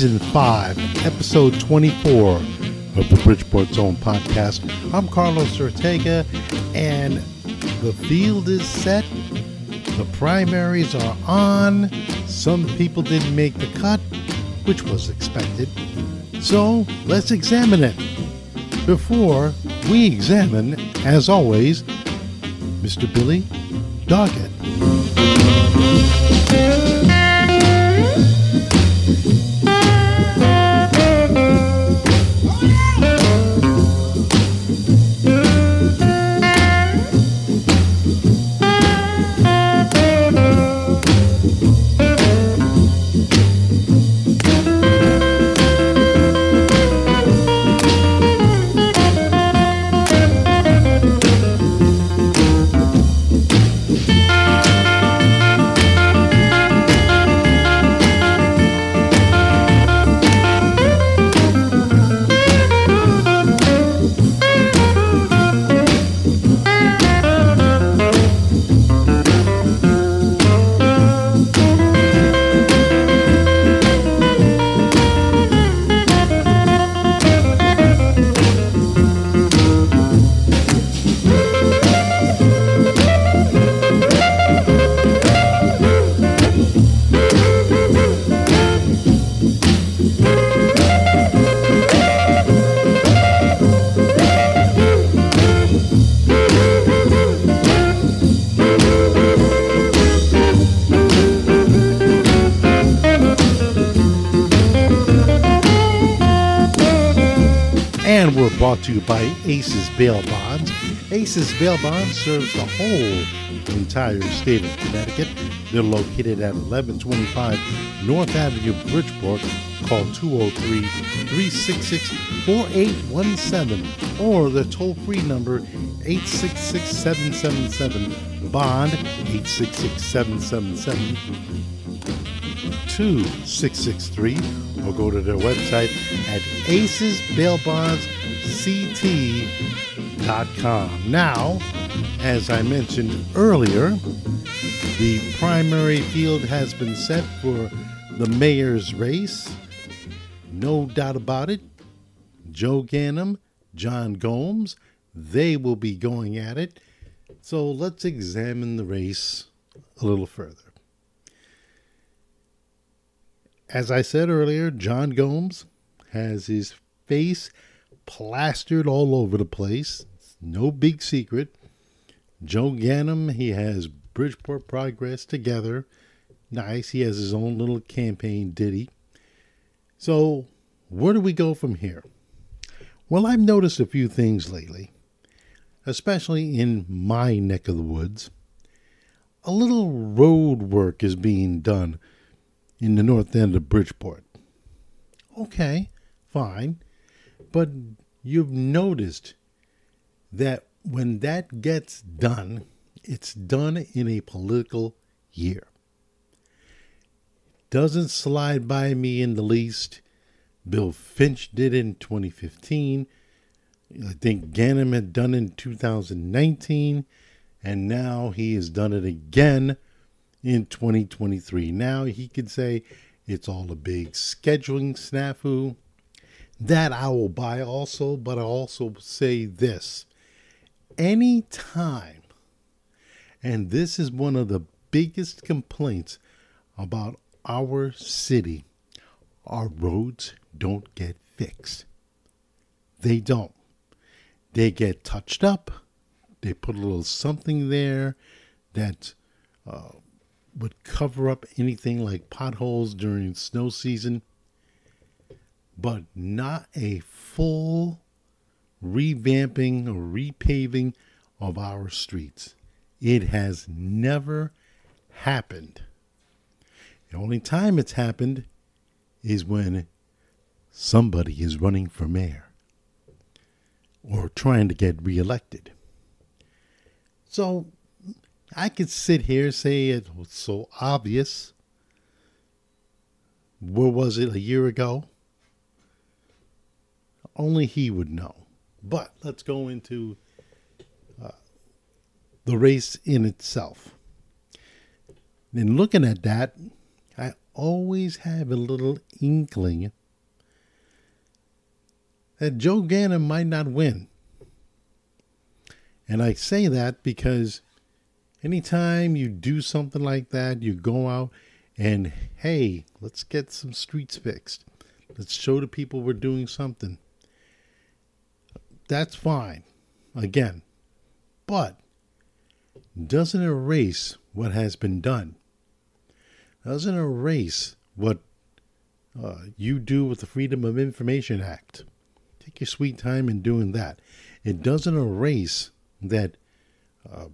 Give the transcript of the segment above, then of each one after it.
Season 5, Episode 24 of the Bridgeport's Own podcast. I'm Carlos Ortega, and the field is set. The primaries are on. Some people didn't make the cut, which was expected. So let's examine it. Before we examine, as always, Mr. Billy Doggett. Brought to you by Aces Bail Bonds. Aces Bail Bonds serves the whole entire state of Connecticut. They're located at 1125 North Avenue, Bridgeport. Call 203 366 4817 or the toll free number 866 777 Bond 866 777 2663 or go to their website at acesbailbondsct.com. Now, as I mentioned earlier, the primary field has been set for the mayor's race. No doubt about it. Joe Ganim, John Gomes, they will be going at it. So let's examine the race a little further. As I said earlier, John Gomes has his face plastered all over the place. No big secret. Joe Ganim, he has Bridgeport Progress together. Nice. He has his own little campaign ditty. So, where do we go from here? Well, I've noticed a few things lately, especially in my neck of the woods. A little road work is being done in the north end of Bridgeport. Okay, fine. But you've noticed that when that gets done, it's done in a political year. Doesn't slide by me in the least. Bill Finch did it in 2015. I think Ganim had done it in 2019. And now he has done it again in 2023. Now he could say it's all a big scheduling snafu. That I will buy also, but I also say this. Any time, and this is one of the biggest complaints about our city, our roads don't get fixed. They don't. They get touched up. They put a little something there that uh, would cover up anything like potholes during snow season, but not a full revamping or repaving of our streets. It has never happened. The only time it's happened is when somebody is running for mayor or trying to get reelected. So I could sit here and say it was so obvious. Where was it a year ago? Only he would know. But let's go into uh, the race in itself. In looking at that, I always have a little inkling that Joe Ganim might not win. And I say that because anytime you do something like that, you go out and, hey, let's get some streets fixed. Let's show the people we're doing something. That's fine. Again. But doesn't erase what has been done. Doesn't erase what uh, you do with the Freedom of Information Act. Take your sweet time in doing that. It doesn't erase that uh,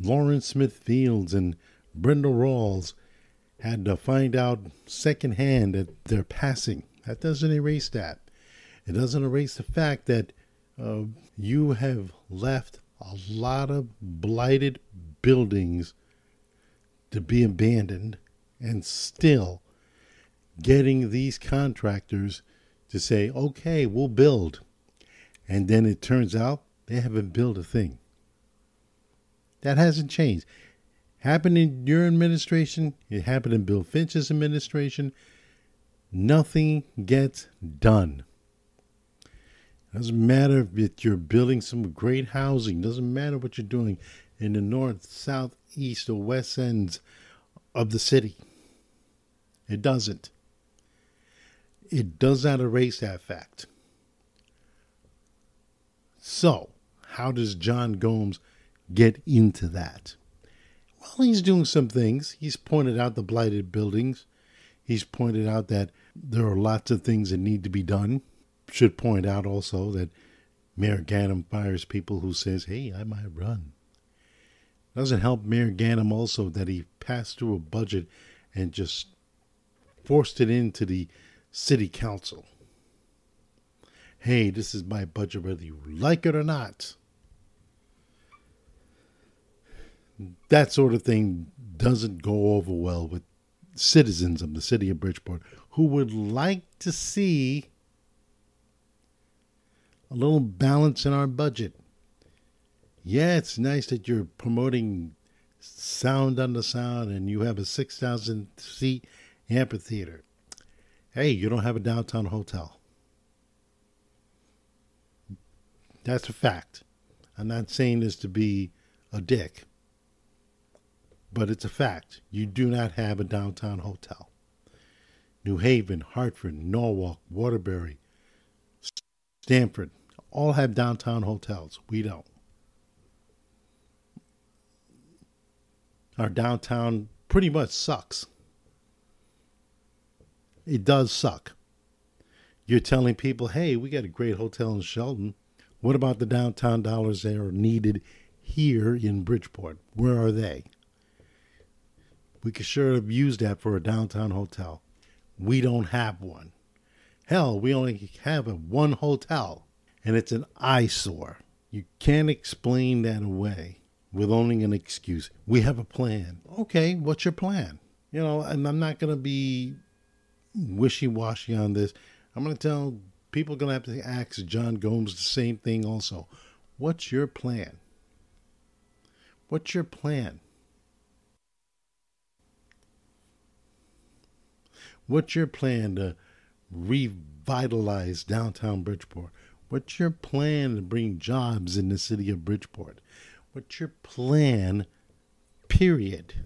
Lauren Smith-Fields and Brenda Rawls had to find out secondhand that they're passing. That doesn't erase that. It doesn't erase the fact that uh, you have left a lot of blighted buildings to be abandoned and still getting these contractors to say, okay, we'll build. And then it turns out they haven't built a thing. That hasn't changed. Happened in your administration, it happened in Bill Finch's administration. Nothing gets done. Doesn't matter if you're building some great housing, doesn't matter what you're doing in the north, south, east, or west ends of the city. It doesn't. It does not erase that fact. So, how does John Gomes get into that? Well, he's doing some things. He's pointed out the blighted buildings. He's pointed out that there are lots of things that need to be done should point out also that Mayor Ganim fires people who says, "Hey, I might run." Doesn't help Mayor Ganim also that he passed through a budget and just forced it into the city council. Hey, this is my budget whether you like it or not. That sort of thing doesn't go over well with citizens of the city of Bridgeport who would like to see a little balance in our budget. Yeah, it's nice that you're promoting sound on the sound and you have a 6,000 seat amphitheater. Hey, you don't have a downtown hotel. That's a fact. I'm not saying this to be a dick, but it's a fact. You do not have a downtown hotel. New Haven, Hartford, Norwalk, Waterbury, Stamford, all have downtown hotels. We don't. Our downtown pretty much sucks. It does suck. You're telling people, hey, we got a great hotel in Shelton. What about the downtown dollars that are needed here in Bridgeport? Where are they? We could sure have used that for a downtown hotel. We don't have one. Hell, we only have a one hotel and it's an eyesore. You can't explain that away with only an excuse. We have a plan. Okay, what's your plan? You know, and I'm not going to be wishy washy on this. I'm going to tell people going to have to ask John Gomes the same thing also. What's your plan? What's your plan? What's your plan to revitalize downtown Bridgeport? What's your plan to bring jobs in the city of Bridgeport? What's your plan, period?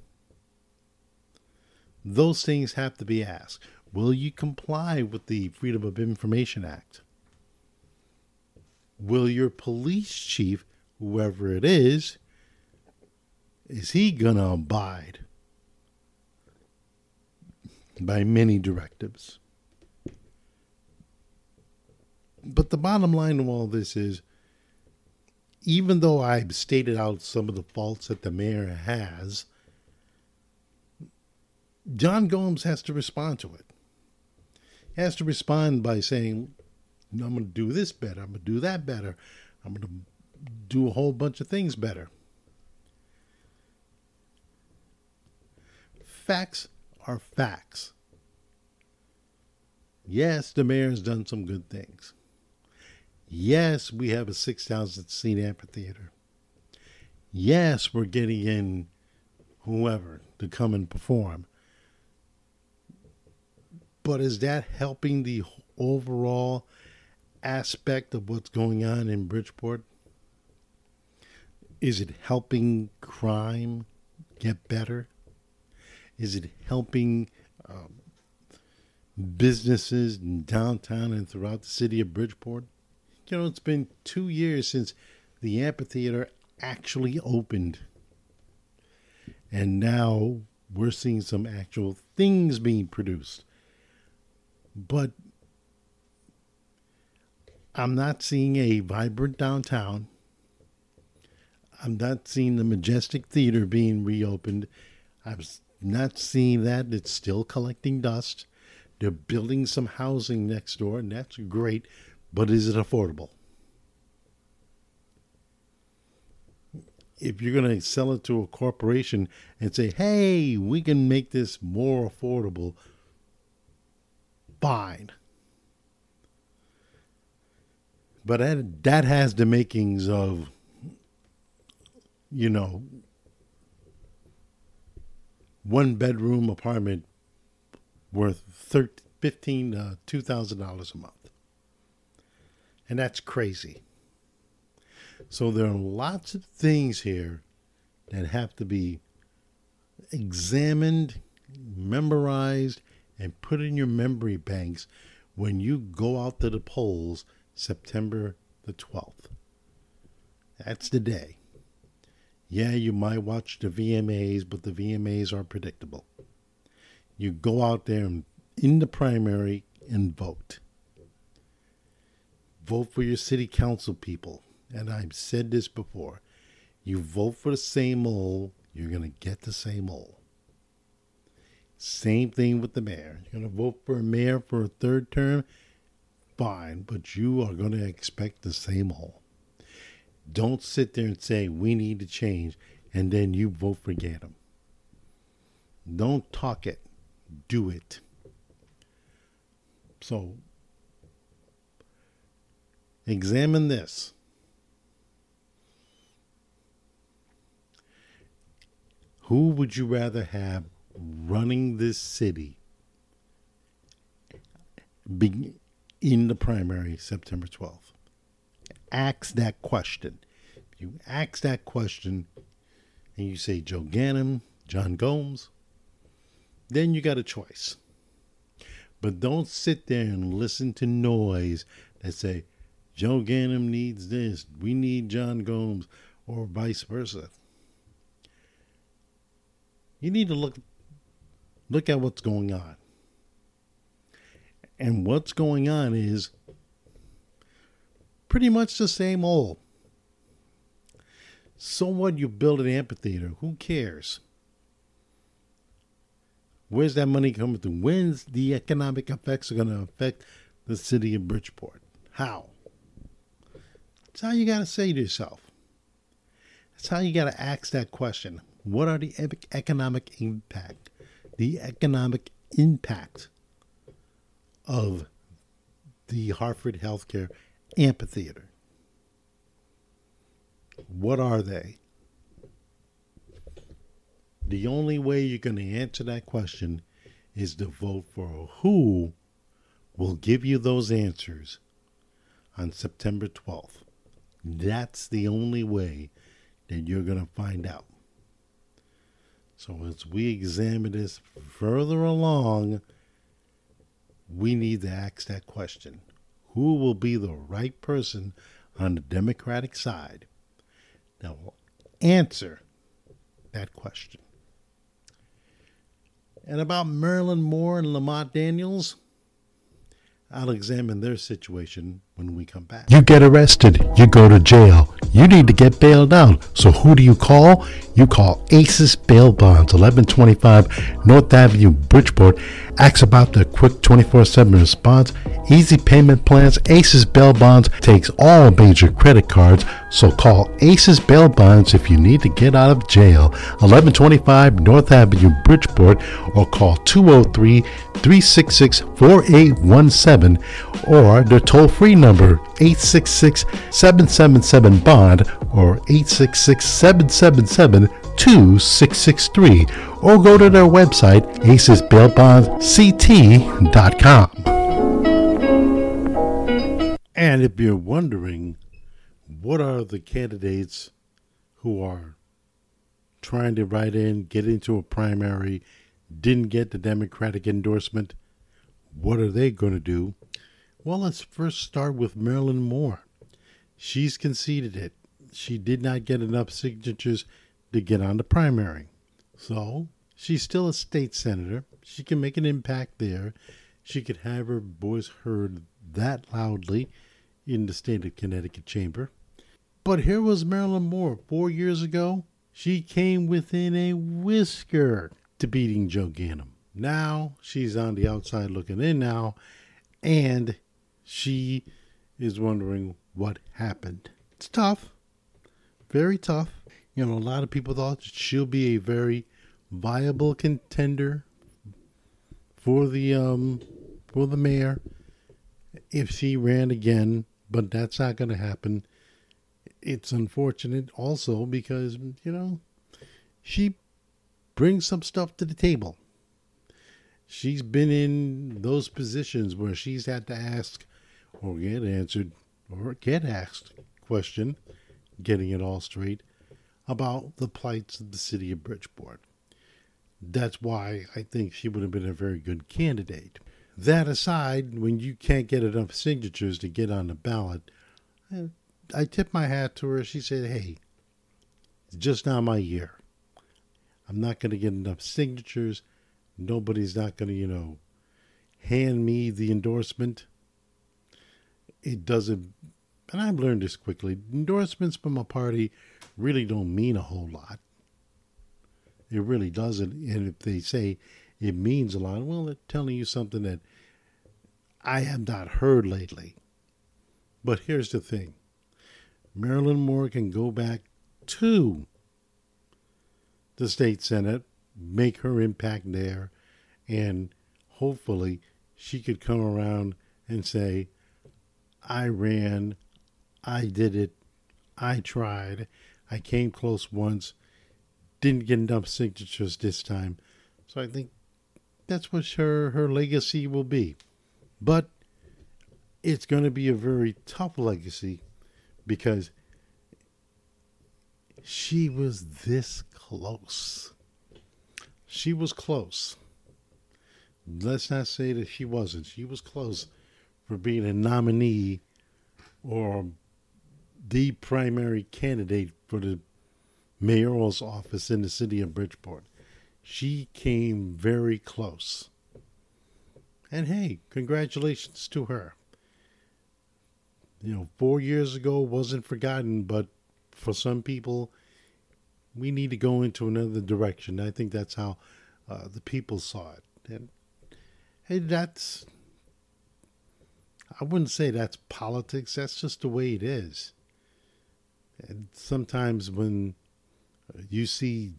Those things have to be asked. Will you comply with the Freedom of Information Act? Will your police chief, whoever it is, is he going to abide by many directives? But the bottom line of all this is even though I've stated out some of the faults that the mayor has, John Gomes has to respond to it. He has to respond by saying, I'm going to do this better. I'm going to do that better. I'm going to do a whole bunch of things better. Facts are facts. Yes, the mayor has done some good things. Yes, we have a 6,000 seat amphitheater. Yes, we're getting in whoever to come and perform. But is that helping the overall aspect of what's going on in Bridgeport? Is it helping crime get better? Is it helping um, businesses in downtown and throughout the city of Bridgeport? You know, it's been two years since the amphitheater actually opened. And now we're seeing some actual things being produced. But I'm not seeing a vibrant downtown. I'm not seeing the Majestic Theater being reopened. I'm not seeing that. It's still collecting dust. They're building some housing next door, and that's great, but is it affordable? If you're going to sell it to a corporation and say, hey, we can make this more affordable, fine. But that, that has the makings of, you know, one bedroom apartment worth 13, 15 uh, $2,000 a month. And that's crazy. So there are lots of things here that have to be examined, memorized, and put in your memory banks when you go out to the polls September the 12th. That's the day. Yeah, you might watch the VMAs, but the VMAs are predictable. You go out there in the primary and vote. Vote for your city council people. And I've said this before. You vote for the same old, you're going to get the same old. Same thing with the mayor. You're going to vote for a mayor for a third term, fine, but you are going to expect the same old. Don't sit there and say, we need to change, and then you vote for Ganim. Don't talk it, do it. So, examine this. Who would you rather have running this city in the primary September 12th? ask that question. You ask that question and you say Joe Ganim, John Gomes, then you got a choice. But don't sit there and listen to noise that say Joe Ganim needs this, we need John Gomes, or vice versa. You need to look look at what's going on. And what's going on is pretty much the same old. So what you build an amphitheater? Who cares? Where's that money coming from? When's the economic effects are going to affect the city of Bridgeport? How? That's how you got to say to yourself. That's how you got to ask that question. What are the economic impact? The economic impact of the Hartford Healthcare amphitheater. What are they? The only way you're going to answer that question is to vote for who will give you those answers on September 12th. That's the only way that you're going to find out. So, as we examine this further along, we need to ask that question who will be the right person on the Democratic side that will answer that question. And about Marilyn Moore and Lamond Daniels, I'll examine their situation when we come back. You get arrested, you go to jail, you need to get bailed out. So who do you call? You call Aces Bail Bonds, 1125 North Avenue, Bridgeport. Ask about the quick 24-7 response, easy payment plans. Aces Bail Bonds takes all major credit cards. So call Aces Bail Bonds if you need to get out of jail. 1125 North Avenue, Bridgeport, or call 203 366 4817 or their toll free number 866 777 Bond or 866 777 877 2663 or go to their website, acesbailbondsct.com. And if you're wondering, what are the candidates who are trying to write in, get into a primary, didn't get the Democratic endorsement? What are they going to do? Well, let's first start with Marilyn Moore. She's conceded it. She did not get enough signatures to get on the primary. So she's still a state senator. She can make an impact there. She could have her voice heard that loudly in the state of Connecticut chamber. But here was Marilyn Moore four years ago. She came within a whisker to beating Joe Ganim. Now she's on the outside looking in now, and she is wondering what happened. It's tough, very tough. You know, a lot of people thought she'll be a very viable contender for the um for the mayor if she ran again, but that's not going to happen. It's unfortunate also because you know she brings some stuff to the table. She's been in those positions where she's had to ask or get answered or get asked question, getting it all straight about the plights of the city of Bridgeport. That's why I think she would have been a very good candidate. That aside, when you can't get enough signatures to get on the ballot, I tip my hat to her. She said, Hey, it's just not my year. I'm not going to get enough signatures. Nobody's not going to, you know, hand me the endorsement. It doesn't, and I've learned this quickly endorsements from a party really don't mean a whole lot. It really doesn't. And if they say it means a lot, well, they're telling you something that I have not heard lately. But here's the thing Marilyn Moore can go back to the state senate, make her impact there, and hopefully she could come around and say, I ran, I did it, I tried, I came close once, didn't get enough signatures this time. So I think that's what her, her legacy will be. But it's going to be a very tough legacy because she was this close. She was close. Let's not say that she wasn't. She was close for being a nominee or the primary candidate for the mayoral's office in the city of Bridgeport. She came very close. And hey, congratulations to her. You know, four years ago wasn't forgotten, but for some people, we need to go into another direction. I think that's how uh, the people saw it. And hey, that's, I wouldn't say that's politics, that's just the way it is. And sometimes when you see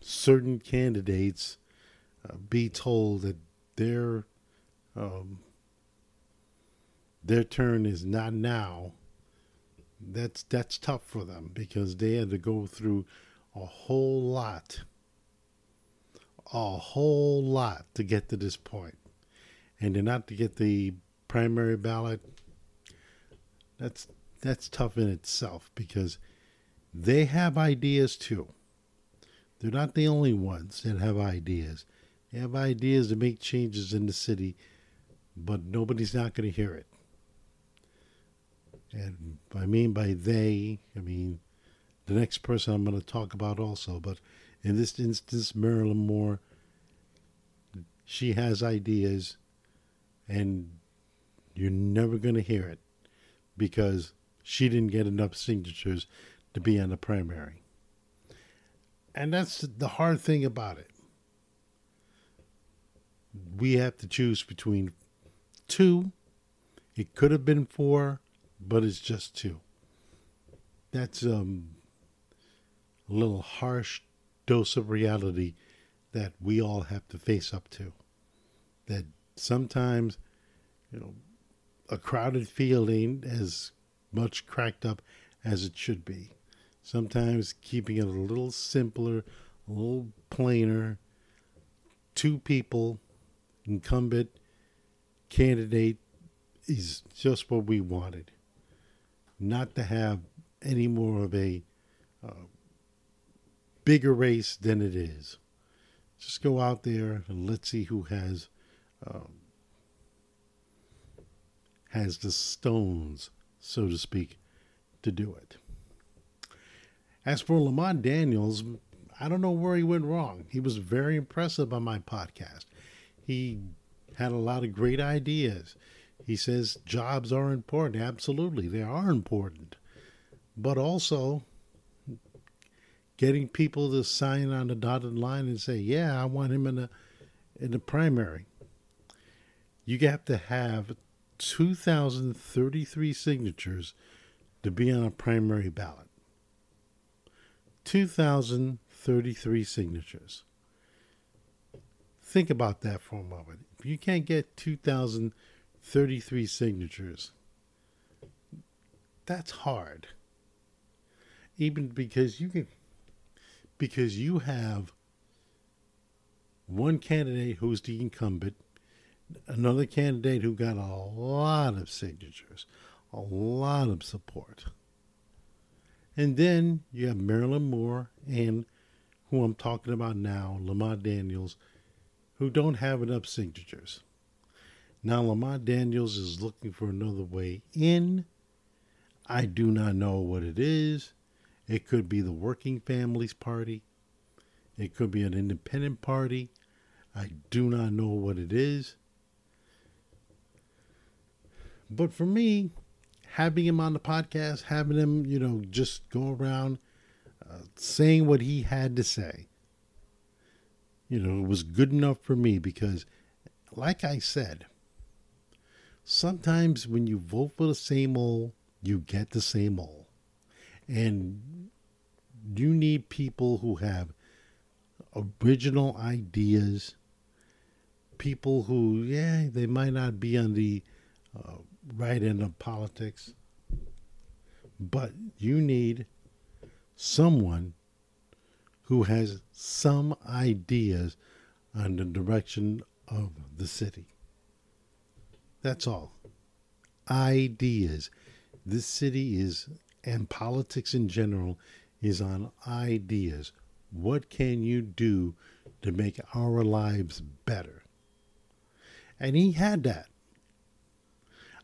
certain candidates uh, be told that their um, their turn is not now, that's that's tough for them because they had to go through a whole lot, a whole lot to get to this point, and to not to get the primary ballot. That's that's tough in itself because they have ideas too. They're not the only ones that have ideas. They have ideas to make changes in the city, but nobody's not going to hear it. And I mean by they, I mean the next person I'm going to talk about also. But in this instance, Marilyn Moore, she has ideas, and you're never going to hear it because she didn't get enough signatures to be on the primary. And that's the hard thing about it. We have to choose between two. It could have been four, but it's just two. That's um, a little harsh dose of reality that we all have to face up to. That sometimes, you know, a crowded field ain't as much cracked up as it should be. Sometimes keeping it a little simpler, a little plainer. Two people, incumbent, candidate is just what we wanted. Not to have any more of a uh, bigger race than it is. Just go out there and let's see who has um, has the stones, so to speak, to do it. As for Lamond Daniels, I don't know where he went wrong. He was very impressive on my podcast. He had a lot of great ideas. He says jobs are important. Absolutely, they are important. But also, getting people to sign on the dotted line and say, "Yeah, I want him in the in the primary." You have to have 2,033 signatures to be on a primary ballot. 2,033 signatures. Think about that for a moment. If you can't get 2,033 signatures, that's hard. Even because you can, because you have one candidate who's the incumbent another candidate who got a lot of signatures, a lot of support. And then you have Marilyn Moore and who I'm talking about now, Lamond Daniels, who don't have enough signatures. Now, Lamond Daniels is looking for another way in. I do not know what it is. It could be the Working Families Party. It could be an independent party. I do not know what it is. But for me, having him on the podcast, having him, you know, just go around uh, saying what he had to say, you know, it was good enough for me because, like I said, sometimes when you vote for the same old, you get the same old. And you need people who have original ideas, people who, yeah, they might not be on the uh, right into politics, but you need someone who has some ideas on the direction of the city. That's all. Ideas. This city is, and politics in general, is on ideas. What can you do to make our lives better? And he had that.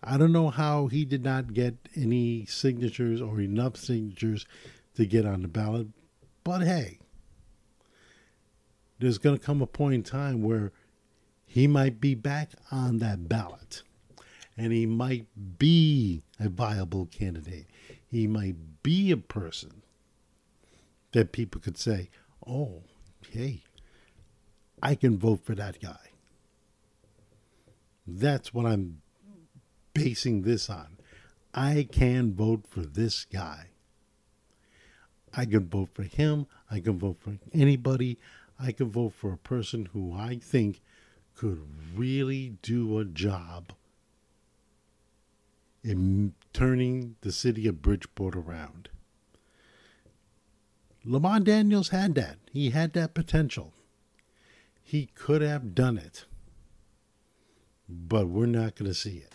I don't know how he did not get any signatures or enough signatures to get on the ballot, but hey, there's going to come a point in time where he might be back on that ballot and he might be a viable candidate. He might be a person that people could say, oh, hey, I can vote for that guy. That's what I'm basing this on. I can vote for this guy. I can vote for him. I can vote for anybody. I can vote for a person who I think could really do a job in turning the city of Bridgeport around. Lamond Daniels had that. He had that potential. He could have done it. But we're not going to see it.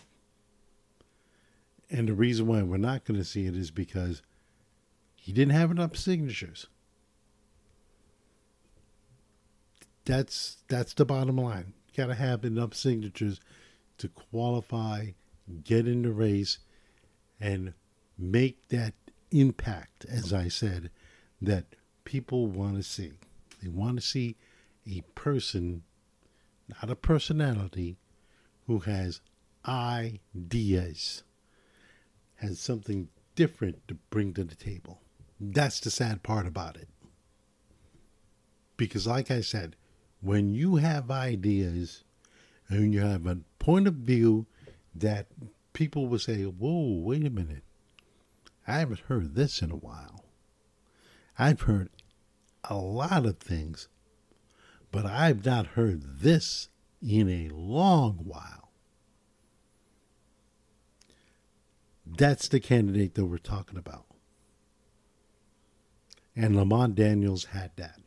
And the reason why we're not going to see it is because he didn't have enough signatures. That's that's the bottom line. You got to have enough signatures to qualify, get in the race, and make that impact, as I said, that people want to see. They want to see a person, not a personality, who has ideas has something different to bring to the table. That's the sad part about it. Because, like I said, when you have ideas and you have a point of view that people will say, Whoa, wait a minute. I haven't heard this in a while. I've heard a lot of things, but I've not heard this in a long while. That's the candidate that we're talking about. And Lamond Daniels had that.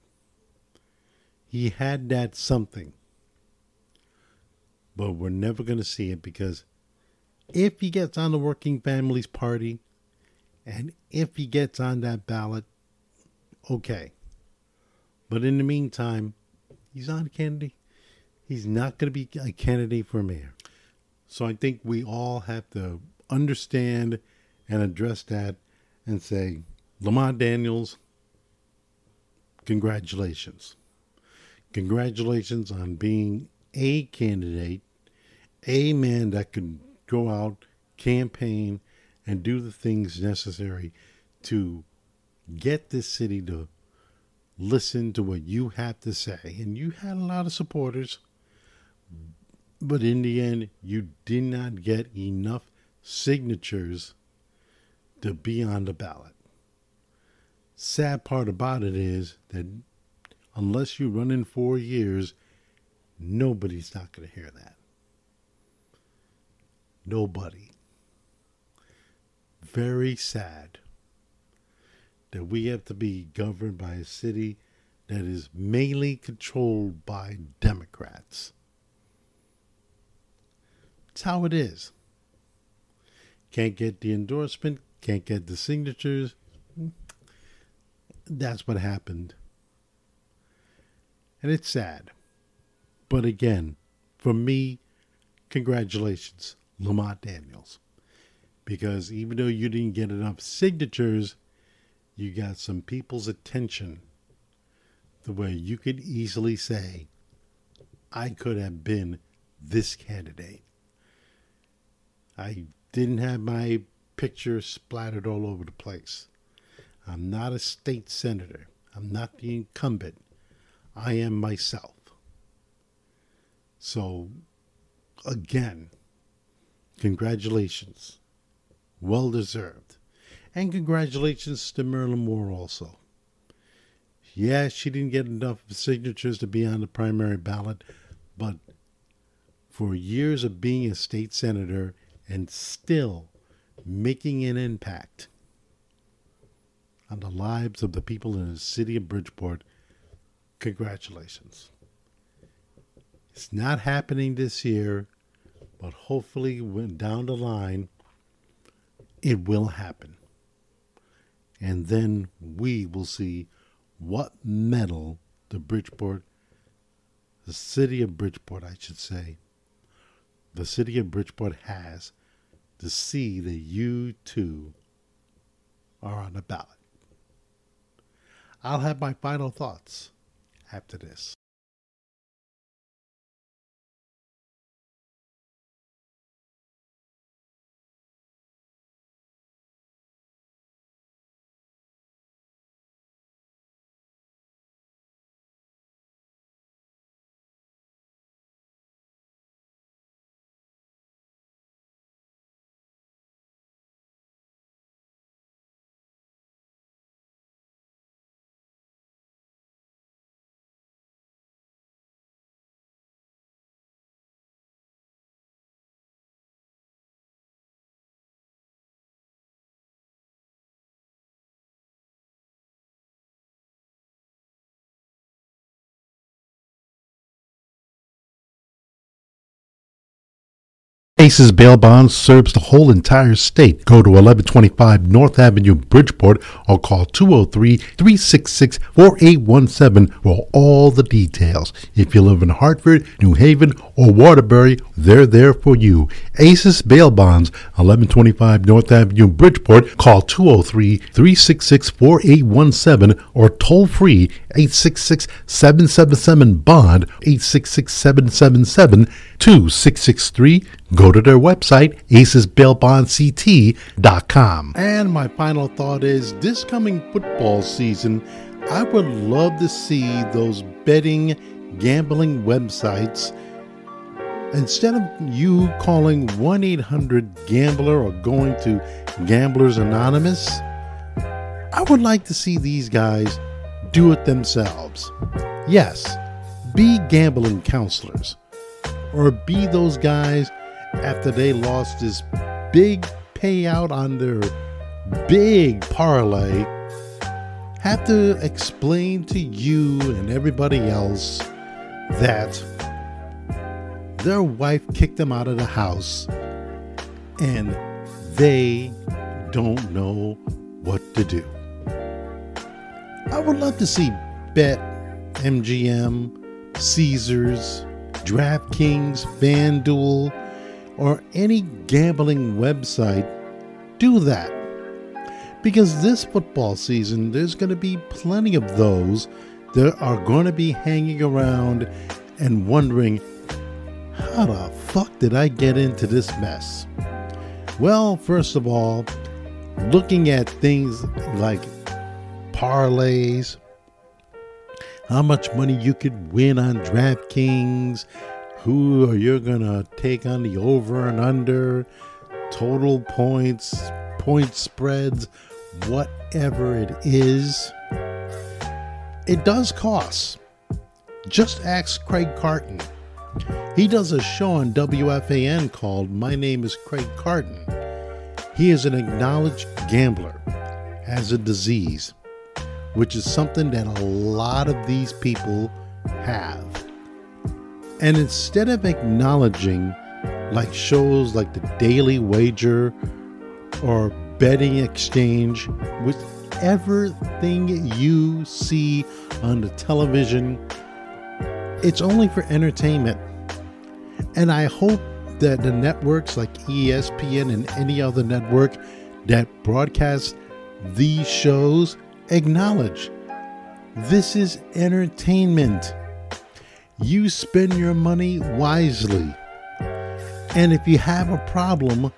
He had that something. But we're never going to see it because if he gets on the Working Families Party and if he gets on that ballot, okay. But in the meantime, he's not a candidate. He's not going to be a candidate for mayor. So I think we all have to understand and address that and say, Lamond Daniels, congratulations. Congratulations on being a candidate, a man that can go out, campaign, and do the things necessary to get this city to listen to what you have to say. And you had a lot of supporters, but in the end, you did not get enough signatures to be on the ballot. Sad part about it is that unless you run in four years, nobody's not going to hear that. Nobody. Very sad that we have to be governed by a city that is mainly controlled by Democrats. It's how it is. Can't get the endorsement, can't get the signatures. That's what happened. And it's sad. But again, for me, congratulations, Lamond Daniels. Because even though you didn't get enough signatures, you got some people's attention the way you could easily say, I could have been this candidate. I didn't have my picture splattered all over the place. I'm not a state senator. I'm not the incumbent. I am myself. So, again, congratulations. Well deserved. And congratulations to Marilyn Moore also. Yeah, she didn't get enough signatures to be on the primary ballot, but for years of being a state senator and still making an impact on the lives of the people in the city of Bridgeport, congratulations. It's not happening this year, but hopefully down the line it will happen. And then we will see what medal the Bridgeport, the city of Bridgeport, I should say, the city of Bridgeport has to see that you too are on the ballot. I'll have my final thoughts after this. Aces Bail Bonds serves the whole entire state. Go to 1125 North Avenue, Bridgeport, or call 203 366 4817 for all the details. If you live in Hartford, New Haven, or Waterbury, they're there for you. Aces Bail Bonds, 1125 North Avenue, Bridgeport. Call 203 366 4817 or toll free 866 777 Bond 866 777 2663. Go to their website, acesbailbondct.com. And my final thought is this coming football season, I would love to see those betting, gambling websites. Instead of you calling 1 800 Gambler or going to Gamblers Anonymous, I would like to see these guys do it themselves. Yes, be gambling counselors or be those guys after they lost this big payout on their big parlay have to explain to you and everybody else that their wife kicked them out of the house and they don't know what to do. I would love to see Bet, MGM, Caesars, DraftKings, FanDuel, or any gambling website do that. Because this football season, there's going to be plenty of those that are going to be hanging around and wondering, how the fuck did I get into this mess? Well, first of all, looking at things like parlays, how much money you could win on DraftKings, who are you going to take on the over and under, total points, point spreads, whatever it is. It does cost. Just ask Craig Carton. He does a show on WFAN called My Name is Craig Carton. He is an acknowledged gambler, has a disease, which is something that a lot of these people have. And instead of acknowledging, like shows like the Daily Wager or Betting Exchange, whichever thing you see on the television, it's only for entertainment. And I hope that the networks like ESPN and any other network that broadcast these shows acknowledge this is entertainment. You spend your money wisely. And if you have a problem,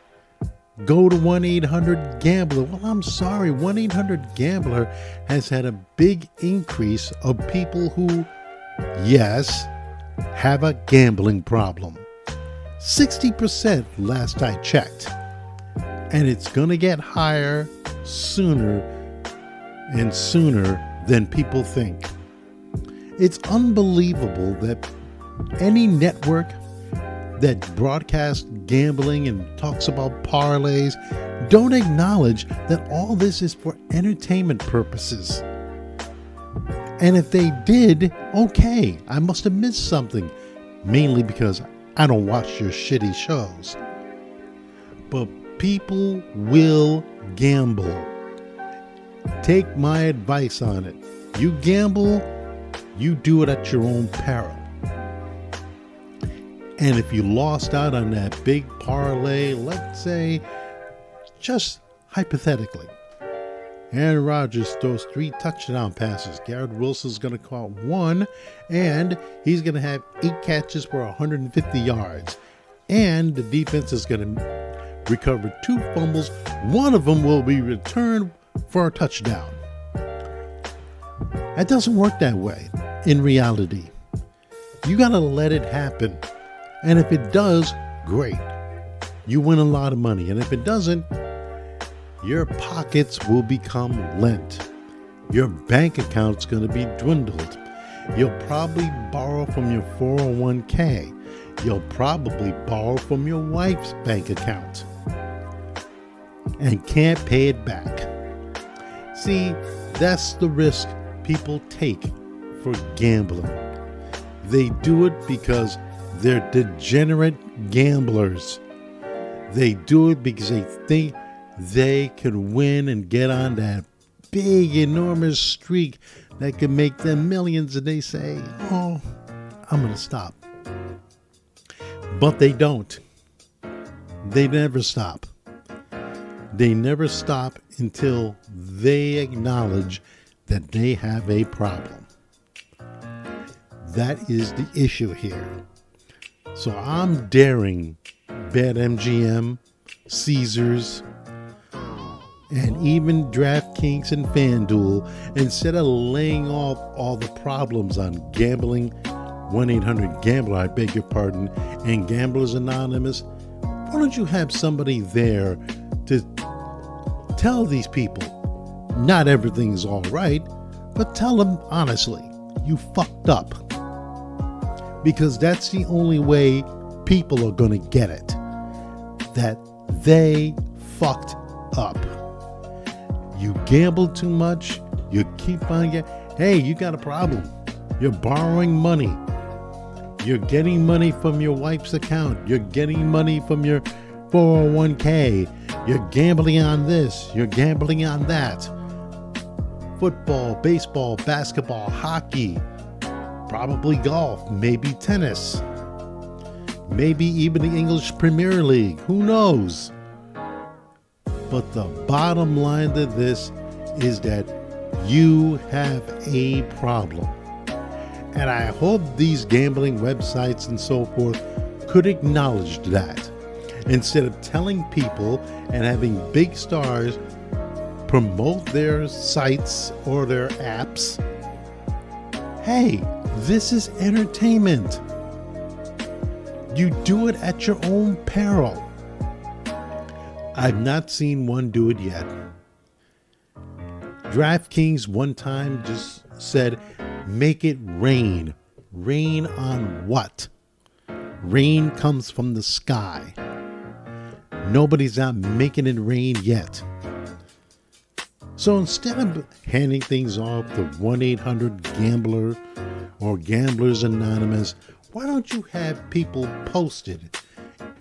go to 1 800 Gambler. Well, I'm sorry, 1 800 Gambler has had a big increase of people who, yes, have a gambling problem. 60% last I checked. And it's going to get higher sooner and sooner than people think. It's unbelievable that any network that broadcasts gambling and talks about parlays don't acknowledge that all this is for entertainment purposes. And if they did, okay, I must have missed something, mainly because I don't watch your shitty shows. But people will gamble. Take my advice on it. You gamble, you do it at your own peril. And if you lost out on that big parlay, let's say, just hypothetically, Aaron Rodgers throws three touchdown passes. Garrett Wilson's going to caught one, and he's going to have eight catches for 150 yards. And the defense is going to recover two fumbles. One of them will be returned for a touchdown. That doesn't work that way in reality. You got to let it happen. And if it does, great. You win a lot of money. And if it doesn't, your pockets will become lent. Your bank account's going to be dwindled. You'll probably borrow from your 401k. You'll probably borrow from your wife's bank account and can't pay it back. See, that's the risk people take for gambling. They do it because they're degenerate gamblers. They do it because they think they can win and get on that big, enormous streak that can make them millions, and they say, Oh, I'm going to stop. But they don't. They never stop. They never stop until they acknowledge that they have a problem. That is the issue here. So I'm daring BetMGM, Caesars, and even DraftKings and FanDuel, instead of laying off all the problems on gambling, 1 800 Gambler, I beg your pardon, and Gamblers Anonymous, why don't you have somebody there to tell these people not everything's all right, but tell them honestly, you fucked up. Because that's the only way people are going to get it. That they fucked up. You gambled too much, You keep on getting, hey, you got a problem. You're borrowing money. You're getting money from your wife's account. You're getting money from your 401k. You're gambling on this. You're gambling on that. Football, baseball, basketball, hockey, probably golf, maybe tennis, maybe even the English Premier League. Who knows? But the bottom line to this is that you have a problem. And I hope these gambling websites and so forth could acknowledge that instead of telling people and having big stars promote their sites or their apps. Hey, this is entertainment. You do it at your own peril. I've not seen one do it yet. DraftKings one time just said, make it rain. Rain on what? Rain comes from the sky. Nobody's out making it rain yet. So instead of handing things off to 1 800 Gambler or Gamblers Anonymous, why don't you have people posted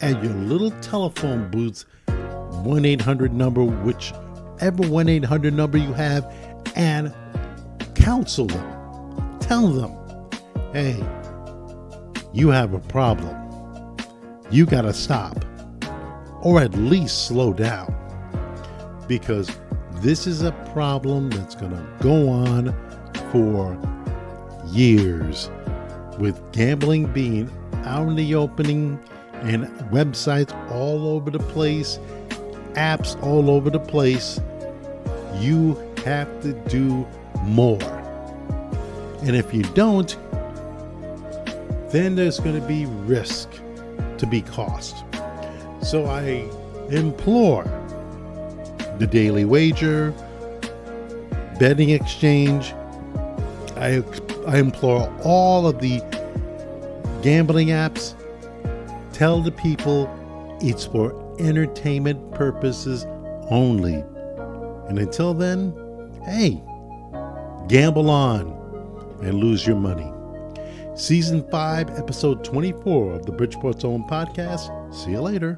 at your little telephone booths 1 800 number, whichever 1 800 number you have, and counsel them. Tell them, hey, you have a problem. You got to stop, or at least slow down. Because this is a problem that's going to go on for years with gambling being out in the opening and websites all over the place apps all over the place. You have to do more. And if you don't, then there's going to be risk to be cost. So I implore the Daily Wager, Betting Exchange, I, I implore all of the gambling apps, tell the people it's for entertainment purposes only. And until then, hey, gamble on and lose your money. Season 5, Episode 24 of the Bridgeport's Own podcast. See you later.